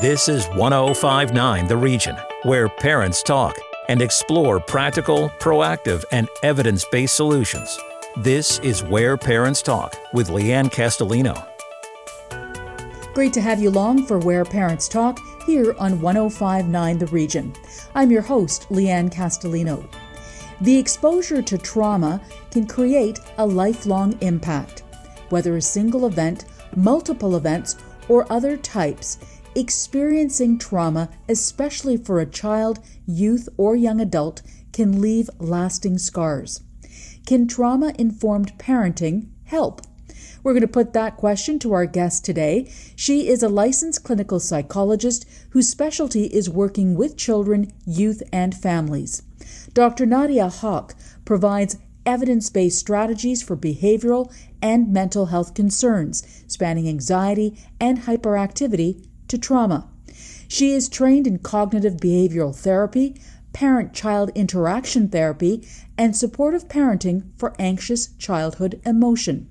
This is 1059 The Region, where parents talk and explore practical, proactive, and evidence based solutions. This is Where Parents Talk with Leanne Castellino. Great to have you along for Where Parents Talk here on 1059 The Region. I'm your host, Leanne Castellino. The exposure to trauma can create a lifelong impact. Whether a single event, multiple events, or other types, experiencing trauma, especially for a child, youth, or young adult, can leave lasting scars. Can trauma informed parenting help? We're going to put that question to our guest today. She is a licensed clinical psychologist whose specialty is working with children, youth, and families. Dr. Nadia Huq provides evidence based strategies for behavioral and mental health concerns, spanning anxiety and hyperactivity to trauma. She is trained in cognitive behavioral therapy, parent child interaction therapy, and supportive parenting for anxious childhood emotion.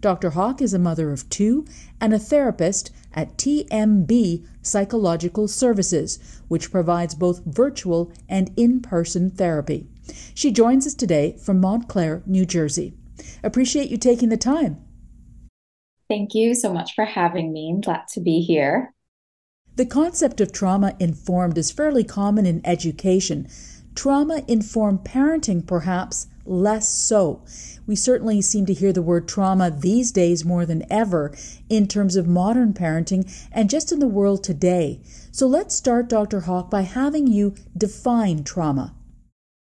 Dr. Huq is a mother of two and a therapist at TMB Psychological Services, which provides both virtual and in person therapy. She joins us today from Montclair, New Jersey. Appreciate you taking the time. Thank you so much for having me. I'm glad to be here. The concept of trauma informed is fairly common in education. Trauma informed parenting, perhaps, less so. We certainly seem to hear the word trauma these days more than ever in terms of modern parenting and just in the world today. So let's start, Dr. Huq, by having you define trauma.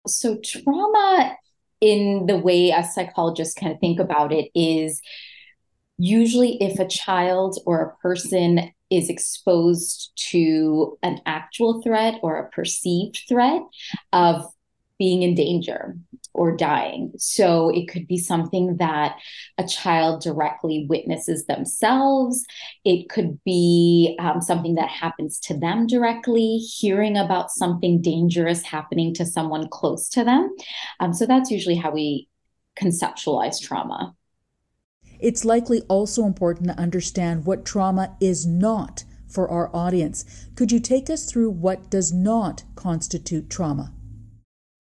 So, trauma, in the way a psychologists kind of think about it, is usually if a child or a person is exposed to an actual threat or a perceived threat of being in danger or dying. So it could be something that a child directly witnesses themselves. It could be um, something that happens to them directly, hearing about something dangerous happening to someone close to them. Um, so that's usually how we conceptualize trauma. It's likely also important to understand what trauma is not for our audience. Could you take us through what does not constitute trauma?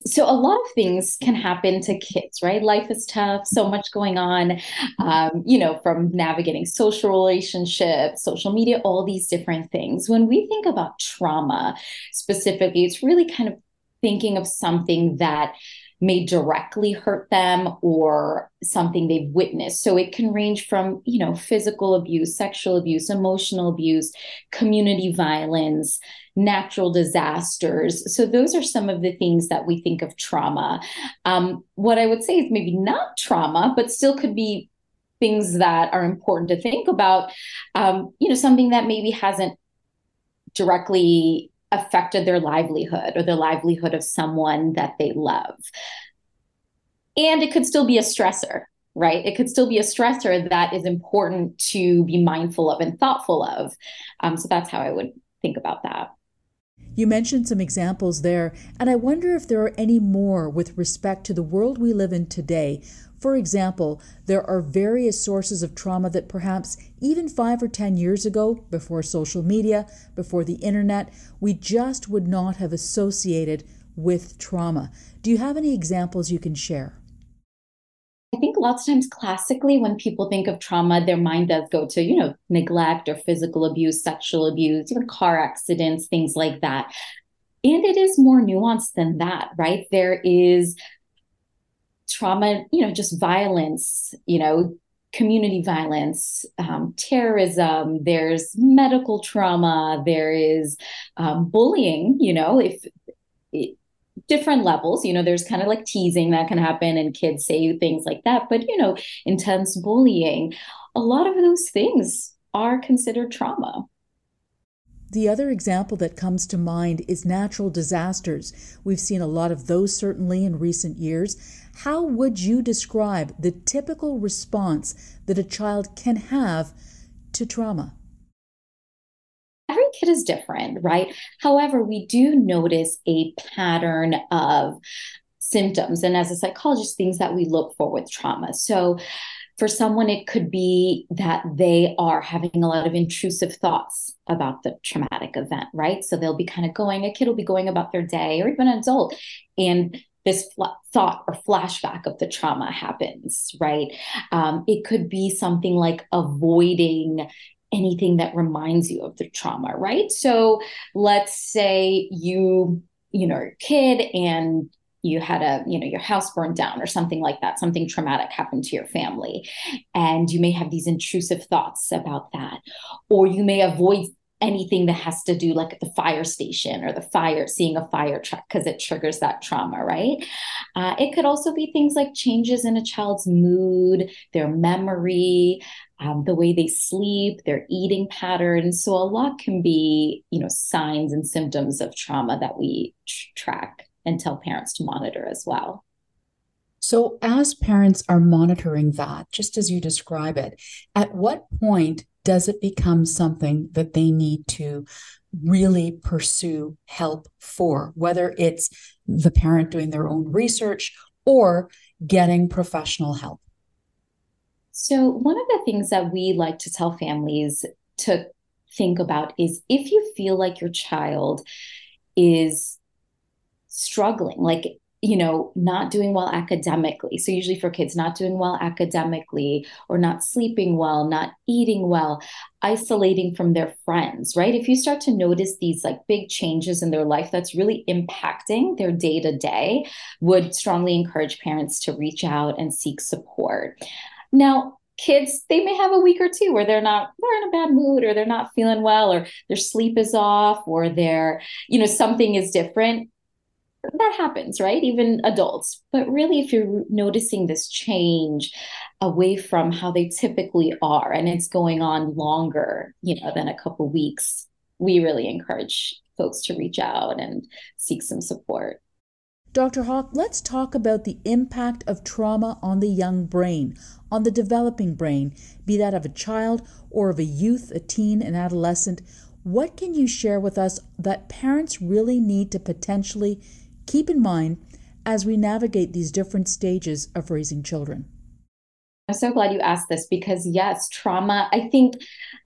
so a lot of things can happen to kids right life is tough so much going on um, you know from navigating social relationships social media all these different things when we think about trauma specifically it's really kind of thinking of something that may directly hurt them or something they've witnessed. So it can range from, you know, physical abuse, sexual abuse, emotional abuse, community violence, natural disasters. So those are some of the things that we think of trauma. Um, what I would say is maybe not trauma, but still could be things that are important to think about. Um, you know, something that maybe hasn't directly affected their livelihood or the livelihood of someone that they love. And it could still be a stressor, right? It could still be a stressor that is important to be mindful of and thoughtful of. Um, so that's how I would think about that. You mentioned some examples there, and I wonder if there are any more with respect to the world we live in today for example, there are various sources of trauma that perhaps even five or 10 years ago, before social media, before the internet, we just would not have associated with trauma. Do you have any examples you can share? I think lots of times classically when people think of trauma, their mind does go to, you know, neglect or physical abuse, sexual abuse, even car accidents, things like that. And it is more nuanced than that, right? There is trauma, you know, just violence, you know, community violence, um, terrorism, there's medical trauma, there is um, bullying, you know, if different levels, you know, there's kind of like teasing that can happen and kids say things like that, but, you know, intense bullying, a lot of those things are considered trauma. The other example that comes to mind is natural disasters. We've seen a lot of those certainly in recent years. How would you describe the typical response that a child can have to trauma? Kid is different, right? However, we do notice a pattern of symptoms and as a psychologist things that we look for with trauma. So For someone, it could be that they are having a lot of intrusive thoughts about the traumatic event, right? So they'll be kind of going, a kid will be going about their day, or even an adult, and this fl- thought or flashback of the trauma happens, right? Um, it could be something like avoiding anything that reminds you of the trauma, right? So let's say you, you know, a kid and you had a you know your house burned down or something like that something traumatic happened to your family and you may have these intrusive thoughts about that or you may avoid anything that has to do like at the fire station or the fire seeing a fire truck because it triggers that trauma right uh, it could also be things like changes in a child's mood their memory um, the way they sleep their eating patterns. So a lot can be you know signs and symptoms of trauma that we tr- track and tell parents to monitor as well. So, as parents are monitoring that, just as you describe it, at what point does it become something that they need to really pursue help for, whether it's the parent doing their own research or getting professional help? So, one of the things that we like to tell families to think about is if you feel like your child is struggling, like you know, not doing well academically. So, usually for kids, not doing well academically or not sleeping well, not eating well, isolating from their friends, right? If you start to notice these like big changes in their life that's really impacting their day to day, would strongly encourage parents to reach out and seek support. Now, kids they may have a week or two where they're not they're in a bad mood or they're not feeling well or their sleep is off or they're you know something is different that happens, right? Even adults. But really, if you're noticing this change away from how they typically are, and it's going on longer, you know, than a couple weeks, we really encourage folks to reach out and seek some support. Dr. Huq, let's talk about the impact of trauma on the young brain, on the developing brain, be that of a child or of a youth, a teen, an adolescent. What can you share with us that parents really need to potentially keep in mind as we navigate these different stages of raising children? I'm so glad you asked this because, yes, trauma, I think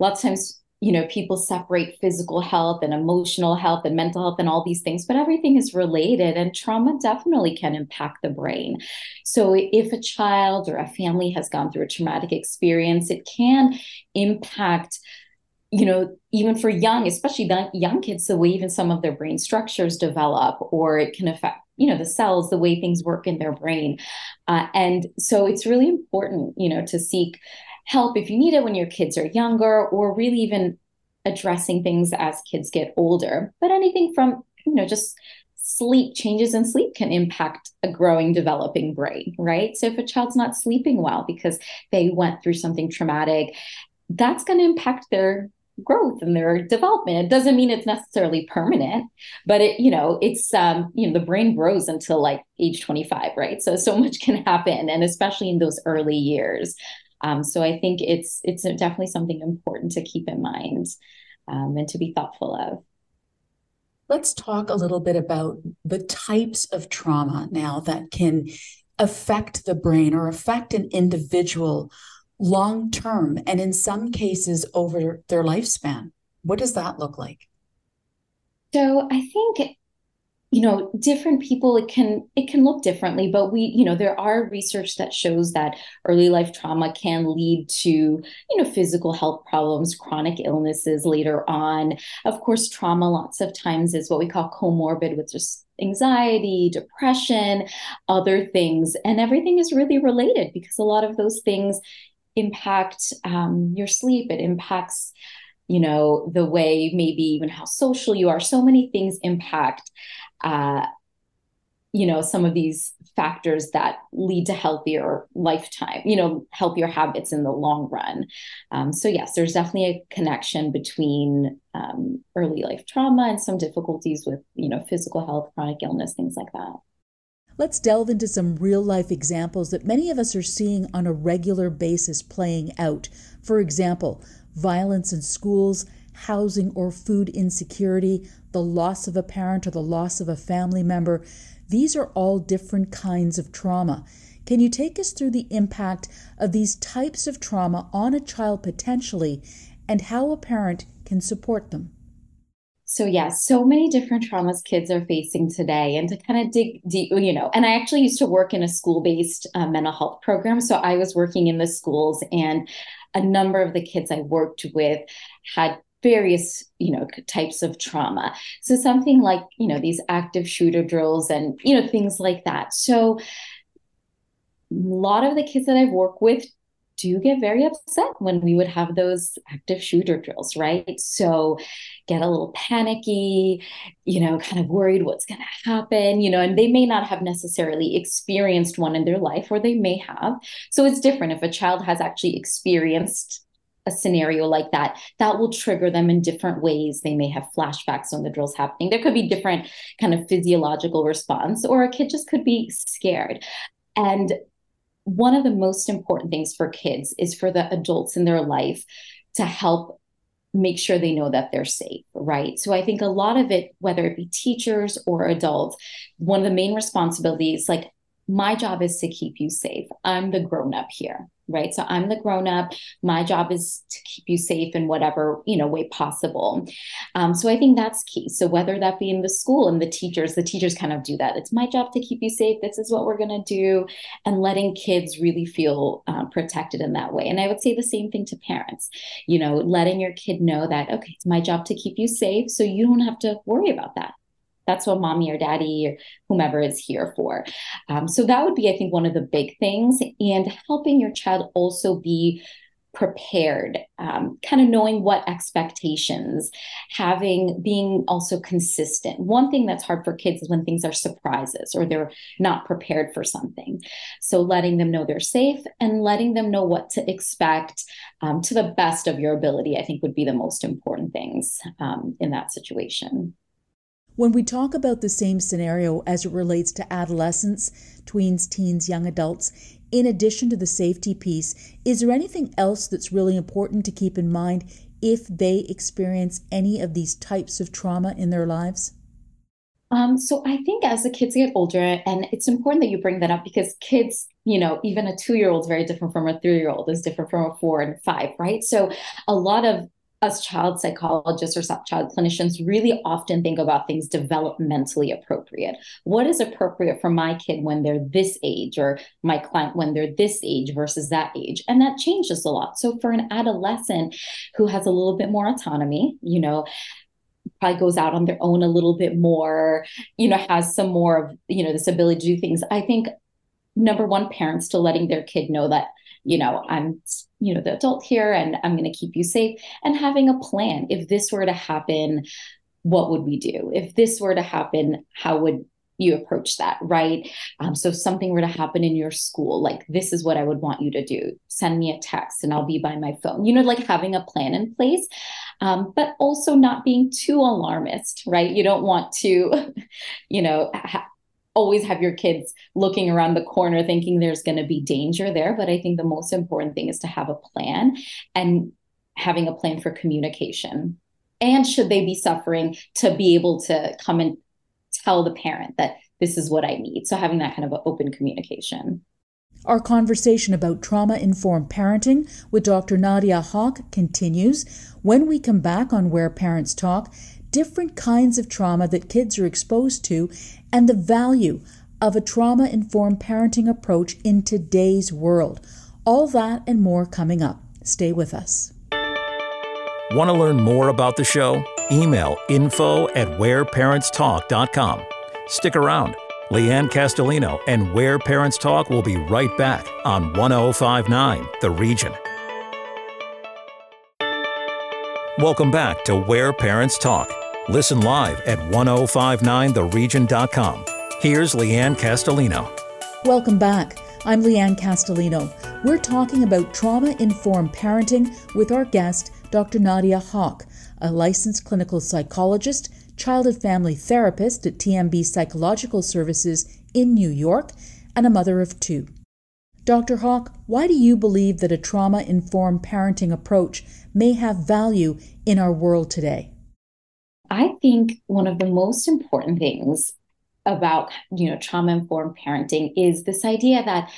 lots of times you know people separate physical health and emotional health and mental health and all these things but everything is related and trauma definitely can impact the brain so if a child or a family has gone through a traumatic experience it can impact you know, even for young, especially the young kids, the way even some of their brain structures develop, or it can affect, you know, the cells, the way things work in their brain. Uh, and so it's really important, you know, to seek help if you need it when your kids are younger, or really even addressing things as kids get older. But anything from, you know, just sleep changes in sleep can impact a growing developing brain right so if a child's not sleeping well because they went through something traumatic that's going to impact their growth and their development. It doesn't mean it's necessarily permanent, but it, you know, it's um, you know, the brain grows until like age 25, right? So so much can happen, and especially in those early years. Um, so I think it's it's definitely something important to keep in mind um, and to be thoughtful of. Let's talk a little bit about the types of trauma now that can affect the brain or affect an individual long term and in some cases over their lifespan. What does that look like? So I think you know different people it can it can look differently but we you know there are research that shows that early life trauma can lead to you know physical health problems chronic illnesses later on. Of course trauma lots of times is what we call comorbid with just anxiety depression other things. And everything is really related because a lot of those things impact um, your sleep. It impacts you know the way maybe even how social you are. So many things impact uh, you know some of these factors that lead to healthier lifetime you know healthier habits in the long run um, so yes there's definitely a connection between um, early life trauma and some difficulties with you know physical health chronic illness things like that Let's delve into some real life examples that many of us are seeing on a regular basis playing out. For example, violence in schools, housing or food insecurity, the loss of a parent or the loss of a family member. These are all different kinds of trauma. Can you take us through the impact of these types of trauma on a child potentially and how a parent can support them? So yeah, so many different traumas kids are facing today, and to kind of dig deep, you know. And I actually used to work in a school-based uh, mental health program, so I was working in the schools, and a number of the kids I worked with had various you know types of trauma so something like you know these active shooter drills and you know things like that so a lot of the kids that i've worked with do get very upset when we would have those active shooter drills, right? So get a little panicky, you know, kind of worried what's going to happen, you know, and they may not have necessarily experienced one in their life, or they may have. So it's different if a child has actually experienced a scenario like that that will trigger them in different ways. They may have flashbacks when the drill's happening. There could be different kind of physiological response or a kid just could be scared. And one of the most important things for kids is for the adults in their life to help make sure they know that they're safe, right? So I think a lot of it, whether it be teachers or adults, one of the main responsibilities, like my job is to keep you safe. I'm the grown up here right? So i'm the grown up. My job is to keep you safe in whatever you know way possible. Um, so i think that's key. So whether that be in the school and the teachers the teachers kind of do that. It's my job to keep you safe. This is what we're to do and letting kids really feel um, protected in that way. And i would say the same thing to parents. You know letting your kid know that okay it's my job to keep you safe so you don't have to worry about that that's what mommy or daddy or whomever is here for. Um, so that would be, I think, one of the big things. And helping your child also be prepared, um, kind of knowing what expectations, having being also consistent. One thing that's hard for kids is when things are surprises or they're not prepared for something. So letting them know they're safe and letting them know what to expect um, to the best of your ability, I think would be the most important things um, in that situation. When we talk about the same scenario as it relates to adolescents, tweens, teens, young adults, in addition to the safety piece, is there anything else that's really important to keep in mind if they experience any of these types of trauma in their lives? Um, so I think as the kids get older, and it's important that you bring that up because kids, you know, even a two year old is very different from a three year old, is different from a four and five, right? So a lot of us child psychologists or child clinicians really often think about things developmentally appropriate. What is appropriate for my kid when they're this age or my client when they're this age versus that age? And that changes a lot. So for an adolescent who has a little bit more autonomy, you know, probably goes out on their own a little bit more, you know, has some more of, you know, this ability to do things. I think number one, parents to letting their kid know that you know, I'm, you know, the adult here and I'm going to keep you safe and having a plan. If this were to happen, what would we do? If this were to happen, how would you approach that, right? Um, so if something were to happen in your school, like this is what I would want you to do. Send me a text and I'll be by my phone. You know, like having a plan in place, um, but also not being too alarmist, right? You don't want to, you know, ha- always have your kids looking around the corner thinking there's going to be danger there. But I think the most important thing is to have a plan and having a plan for communication. And should they be suffering, to be able to come and tell the parent that this is what I need. So having that kind of open communication. Our conversation about trauma informed parenting with Dr. Nadia Huq continues when we come back on Where Parents Talk different kinds of trauma that kids are exposed to and the value of a trauma informed parenting approach in today's world. All that and more coming up. Stay with us. Want to learn more about the show? Email info at whereparentstalk.com. Stick around. Leanne Castellino and Where Parents Talk will be right back on 1059 The Region. Welcome back to Where Parents Talk. Listen live at 1059theregion.com. Here's Leanne Castellino. Welcome back. I'm Leanne Castellino. We're talking about trauma informed parenting with our guest, Dr. Nadia Huq, a licensed clinical psychologist, child and family therapist at TMB Psychological Services in New York, and a mother of two. Dr. Huq, why do you believe that a trauma informed parenting approach may have value in our world today? I think one of the most important things about you know trauma informed parenting is this idea that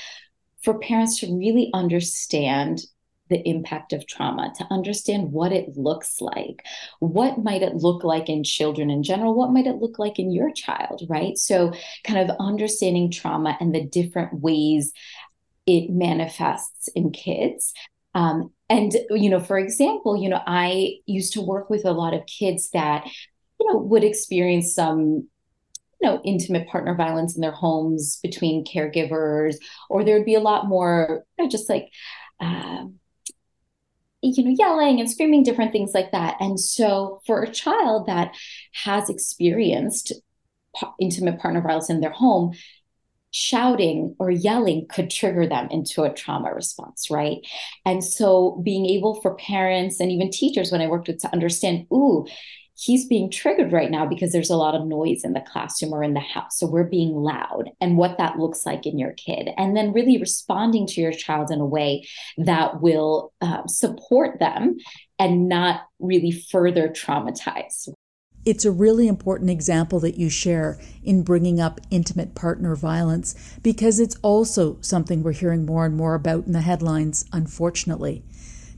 for parents to really understand the impact of trauma, to understand what it looks like. What might it look like in children in general? What might it look like in your child, right? So, kind of understanding trauma and the different ways it manifests in kids. Um, and, you know, for example, you know, I used to work with a lot of kids that, you know, would experience some you know intimate partner violence in their homes between caregivers or there'd be a lot more you know, just like uh, you know yelling and screaming different things like that. And so for a child that has experienced intimate partner violence in their home shouting or yelling could trigger them into a trauma response, right? And so being able for parents and even teachers when I worked with to understand, ooh, he's being triggered right now because there's a lot of noise in the classroom or in the house. So we're being loud and what that looks like in your kid. And then really responding to your child in a way that will uh, support them and not really further traumatize. It's a really important example that you share in bringing up intimate partner violence because it's also something we're hearing more and more about in the headlines, unfortunately.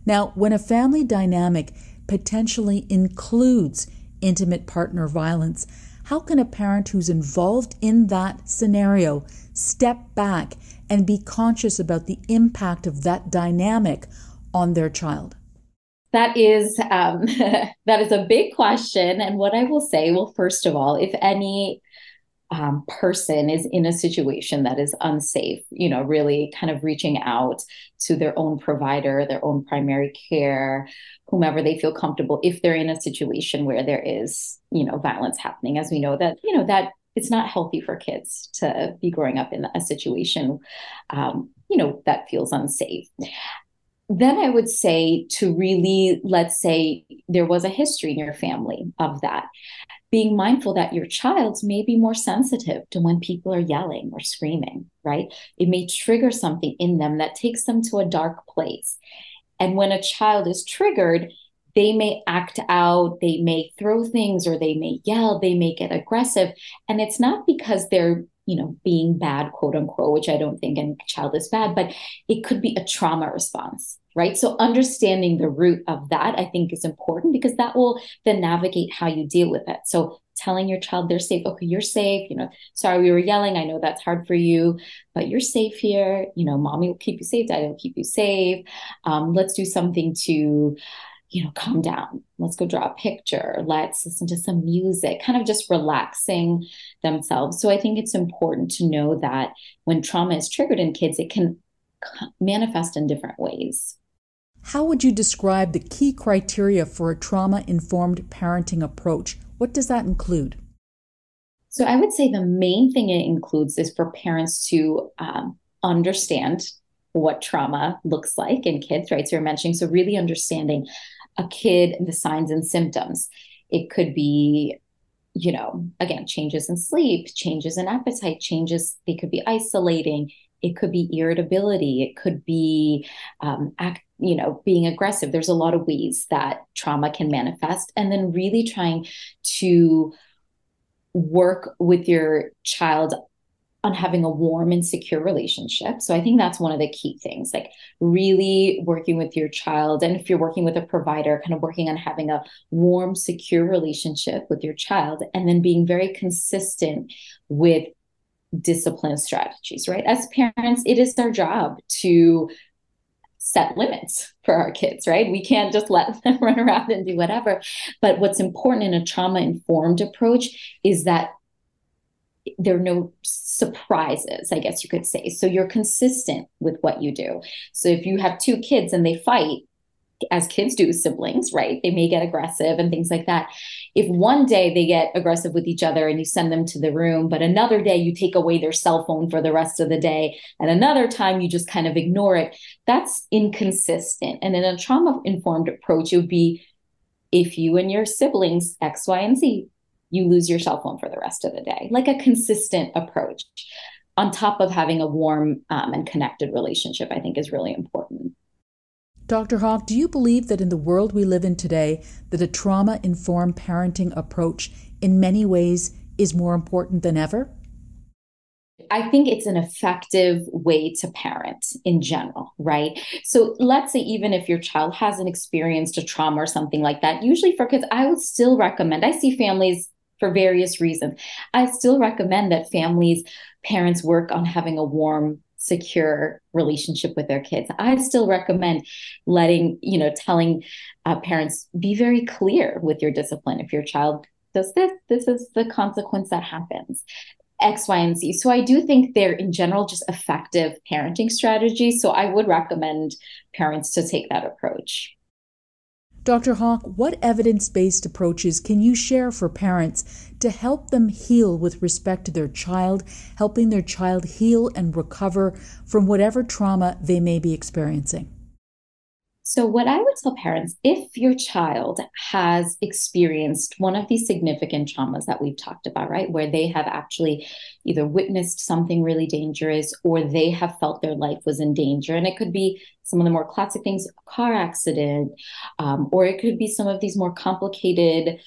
Now, when a family dynamic potentially includes intimate partner violence, how can a parent who's involved in that scenario step back and be conscious about the impact of that dynamic on their child? That is um, that is a big question, and what I will say, well, first of all, if any um, person is in a situation that is unsafe, you know, really kind of reaching out to their own provider, their own primary care, whomever they feel comfortable, if they're in a situation where there is, you know, violence happening, as we know that, you know, that it's not healthy for kids to be growing up in a situation, um, you know, that feels unsafe then I would say to really, let's say there was a history in your family of that, being mindful that your child may be more sensitive to when people are yelling or screaming, right? It may trigger something in them that takes them to a dark place. And when a child is triggered, they may act out, they may throw things, or they may yell, they may get aggressive. And it's not because they're you know, being bad, quote unquote, which I don't think any child is bad, but it could be a trauma response right? So understanding the root of that, I think, is important because that will then navigate how you deal with it. So telling your child they're safe, okay, you're safe, you know, sorry we were yelling. I know that's hard for you, but you're safe here. You know, mommy will keep you safe, daddy will keep you safe. Um, let's do something to you know, calm down. Let's go draw a picture. Let's listen to some music, kind of just relaxing themselves. So I think it's important to know that when trauma is triggered in kids, it can manifest in different ways. How would you describe the key criteria for a trauma informed parenting approach? What does that include? So, I would say the main thing it includes is for parents to um, understand what trauma looks like in kids, right? So, you're mentioning, so really understanding a kid, the signs and symptoms. It could be, you know, again, changes in sleep, changes in appetite, changes, they could be isolating, it could be irritability it could be um, act, you know being aggressive. There's a lot of ways that trauma can manifest and then really trying to work with your child on having a warm and secure relationship. So I think that's one of the key things, like really working with your child. And if you're working with a provider, kind of working on having a warm, secure relationship with your child, and then being very consistent with discipline strategies, right? As parents, it is our job to set limits for our kids, right? We can't just let them run around and do whatever. But what's important in a trauma informed approach is that there are no surprises, I guess you could say. So you're consistent with what you do. So if you have two kids and they fight, as kids do siblings, right? They may get aggressive and things like that. If one day they get aggressive with each other and you send them to the room, but another day you take away their cell phone for the rest of the day, and another time you just kind of ignore it, that's inconsistent. And in a trauma informed approach, it would be if you and your siblings, X, Y, and Z, you lose your cell phone for the rest of the day, like a consistent approach. On top of having a warm um, and connected relationship, I think is really important. Dr. Huq, do you believe that in the world we live in today, that a trauma informed parenting approach in many ways is more important than ever? I think it's an effective way to parent in general, right? So let's say even if your child hasn't experienced a trauma or something like that, usually for kids, I would still recommend. I see families for various reasons. I still recommend that families, parents work on having a warm, secure relationship with their kids. I still recommend letting, you know, telling uh, parents be very clear with your discipline. If your child does this, this is the consequence that happens. X, Y, and Z. So I do think they're in general just effective parenting strategies. So I would recommend parents to take that approach. Dr. Huq, what evidence based approaches can you share for parents to help them heal with respect to their child, helping their child heal and recover from whatever trauma they may be experiencing? So, what I would tell parents if your child has experienced one of these significant traumas that we've talked about, right, where they have actually either witnessed something really dangerous or they have felt their life was in danger, and it could be some of the more classic things a car accident, um, or it could be some of these more complicated,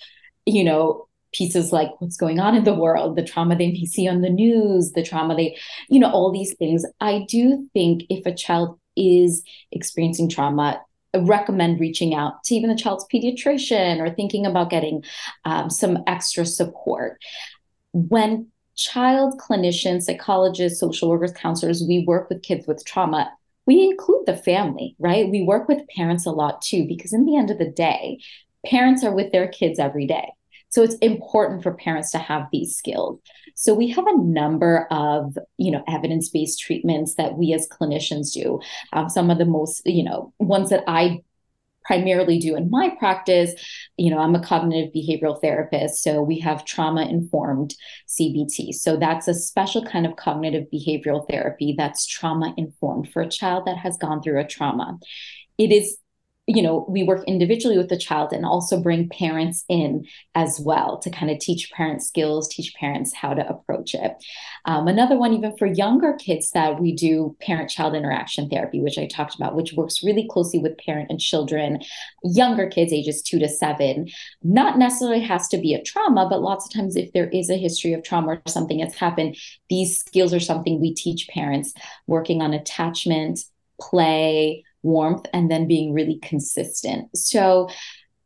you know, pieces like what's going on in the world, the trauma they may see on the news, the trauma they, you know, all these things. I do think if a child is experiencing trauma, recommend reaching out to even the child's pediatrician or thinking about getting um, some extra support. When child clinicians, psychologists, social workers, counselors, we work with kids with trauma, we include the family, right? We work with parents a lot too, because in the end of the day, parents are with their kids every day. So it's important for parents to have these skills. So we have a number of, you know, evidence-based treatments that we as clinicians do. Um, some of the most, you know, ones that I primarily do in my practice you know i'm a cognitive behavioral therapist so we have trauma informed cbt so that's a special kind of cognitive behavioral therapy that's trauma informed for a child that has gone through a trauma it is you know, we work individually with the child and also bring parents in as well to kind of teach parents skills, teach parents how to approach it. Um, another one, even for younger kids, that we do parent child interaction therapy, which I talked about, which works really closely with parent and children, younger kids, ages two to seven. Not necessarily has to be a trauma, but lots of times, if there is a history of trauma or something has happened, these skills are something we teach parents working on attachment, play, warmth and then being really consistent. So,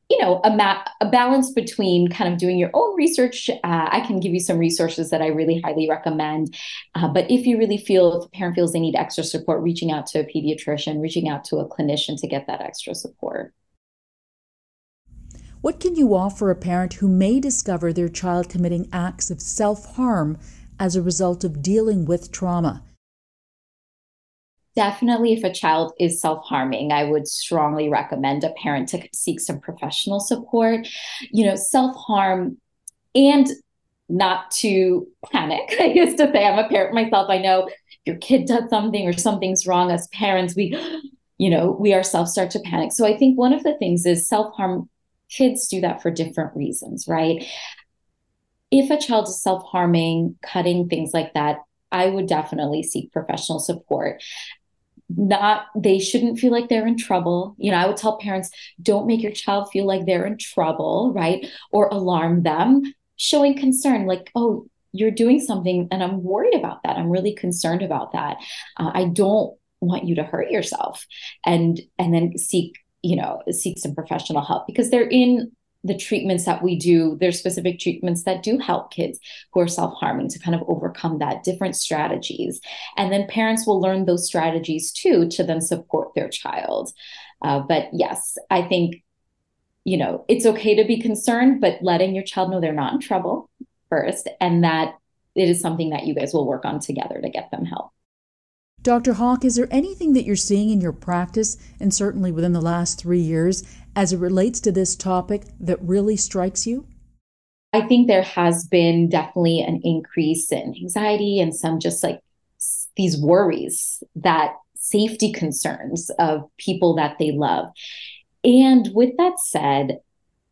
you know, a, ma- a balance between kind of doing your own research. Uh, I can give you some resources that I really highly recommend. Uh, but if you really feel, if a parent feels they need extra support, reaching out to a pediatrician, reaching out to a clinician to get that extra support. What can you offer a parent who may discover their child committing acts of self harm as a result of dealing with trauma? Definitely if a child is self-harming i would strongly recommend a parent to seek some professional support. You know self-harm and not to panic i used to say. I'm a parent myself. I know your kid does something or something's wrong. As parents we you know we ourselves start to panic. So i think one of the things is self-harm kids do that for different reasons right? If a child is self-harming cutting things like that I would definitely seek professional support not they shouldn't feel like they're in trouble. You know i would tell parents don't make your child feel like they're in trouble right? Or alarm them showing concern like oh you're doing something and i'm worried about that. I'm really concerned about that. Uh, i don't want you to hurt yourself. And and then seek you know seek some professional help because they're in the treatments that we do, there's specific treatments that do help kids who are self harming to kind of overcome that, different strategies. And then parents will learn those strategies too to then support their child. Uh, but yes, I think, you know, it's okay to be concerned, but letting your child know they're not in trouble first and that it is something that you guys will work on together to get them help. Dr. Huq, is there anything that you're seeing in your practice, and certainly within the last three years, as it relates to this topic that really strikes you? I think there has been definitely an increase in anxiety and some just like these worries that safety concerns of people that they love. And with that said,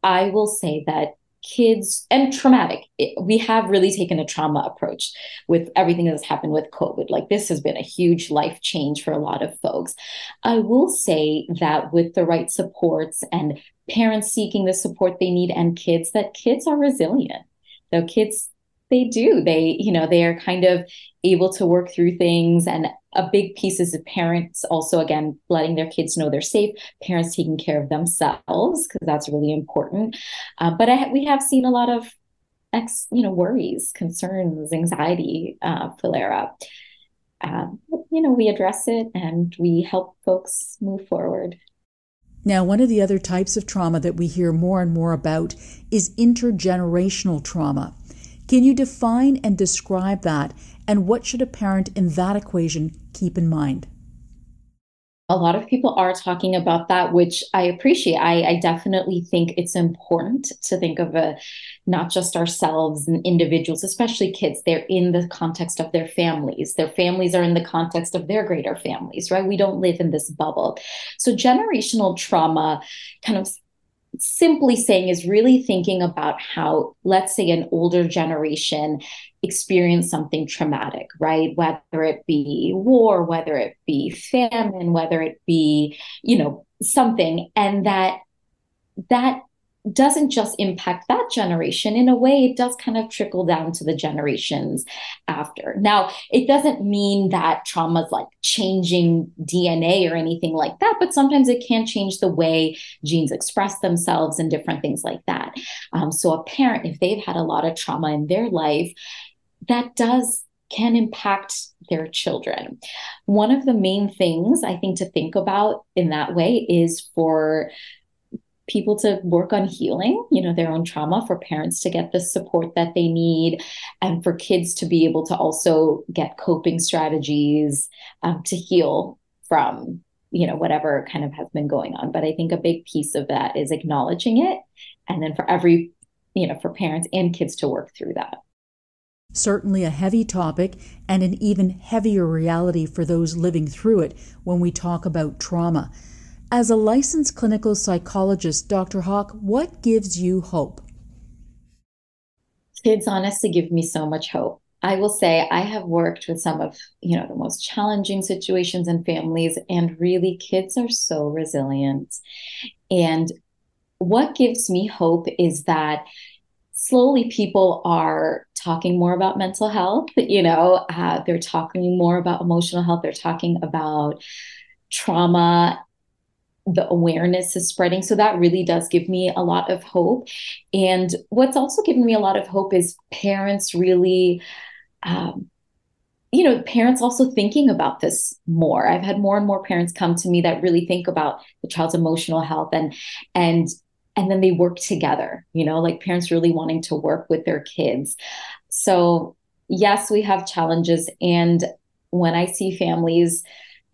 I will say that kids and traumatic. we have really taken a trauma approach with everything that's happened with COVID. Like this has been a huge life change for a lot of folks. I will say that with the right supports and parents seeking the support they need and kids, that kids are resilient. Though kids, they do. They, you know, they are kind of able to work through things. And a big piece is of parents also, again, letting their kids know they're safe, parents taking care of themselves, because that's really important. Uh, but I, we have seen a lot of, ex, you know, worries, concerns, anxiety uh, flare up. Um, you know, we address it and we help folks move forward. Now, one of the other types of trauma that we hear more and more about is intergenerational trauma. Can you define and describe that, and what should a parent in that equation keep in mind? a lot of people are talking about that, which I appreciate. I, I, definitely think it's important to think of a not just ourselves and individuals, especially kids. They're in the context of their families. Their families are in the context of their greater families, right? We don't live in this bubble. So generational trauma kind of simply saying is really thinking about how, let's say, an older generation experienced something traumatic, right? Whether it be war, whether it be famine, whether it be, you know, something, and that that doesn't just impact that generation. In a way it does kind of trickle down to the generations after. Now it doesn't mean that trauma is like changing dna or anything like that but sometimes it can change the way genes express themselves and different things like that. Um, so a parent if they've had a lot of trauma in their life that does can impact their children. One of the main things I think to think about in that way is for people to work on healing, you know, their own trauma, for parents to get the support that they need, and for kids to be able to also get coping strategies um, to heal from, you know, whatever kind of has been going on. But I think a big piece of that is acknowledging it, and then for every, you know, for parents and kids to work through that. Certainly a heavy topic and an even heavier reality for those living through it when we talk about trauma. As a licensed clinical psychologist, Dr. Huq, what gives you hope? Kids honestly give me so much hope. I will say I have worked with some of, you know, the most challenging situations in families and really kids are so resilient. And what gives me hope is that slowly people are talking more about mental health you know uh, they're talking more about emotional health they're talking about trauma the awareness is spreading. So that really does give me a lot of hope. And what's also given me a lot of hope is parents really, um, you know, parents also thinking about this more. I've had more and more parents come to me that really think about the child's emotional health and and and then they work together, you know, like parents really wanting to work with their kids. So yes, we have challenges. And when I see families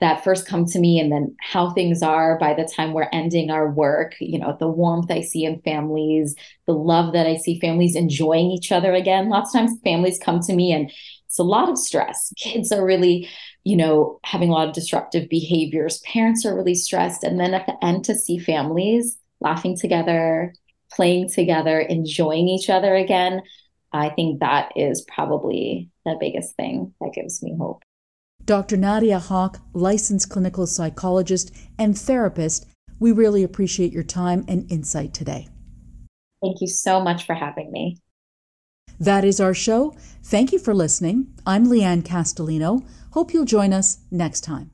that first come to me and then how things are by the time we're ending our work you know the warmth i see in families the love that i see families enjoying each other again. Lots of times families come to me and it's a lot of stress. Kids are really you know having a lot of disruptive behaviors. Parents are really stressed. And then at the end to see families laughing together playing together enjoying each other again i think that is probably the biggest thing that gives me hope Dr. Nadia Huq, licensed clinical psychologist and therapist, we really appreciate your time and insight today. Thank you so much for having me. That is our show. Thank you for listening. I'm Leanne Castellino. Hope you'll join us next time.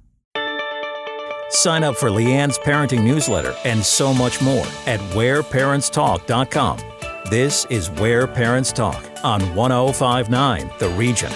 Sign up for Leanne's parenting newsletter and so much more at whereparentstalk.com. This is Where Parents Talk on 1059 The Region.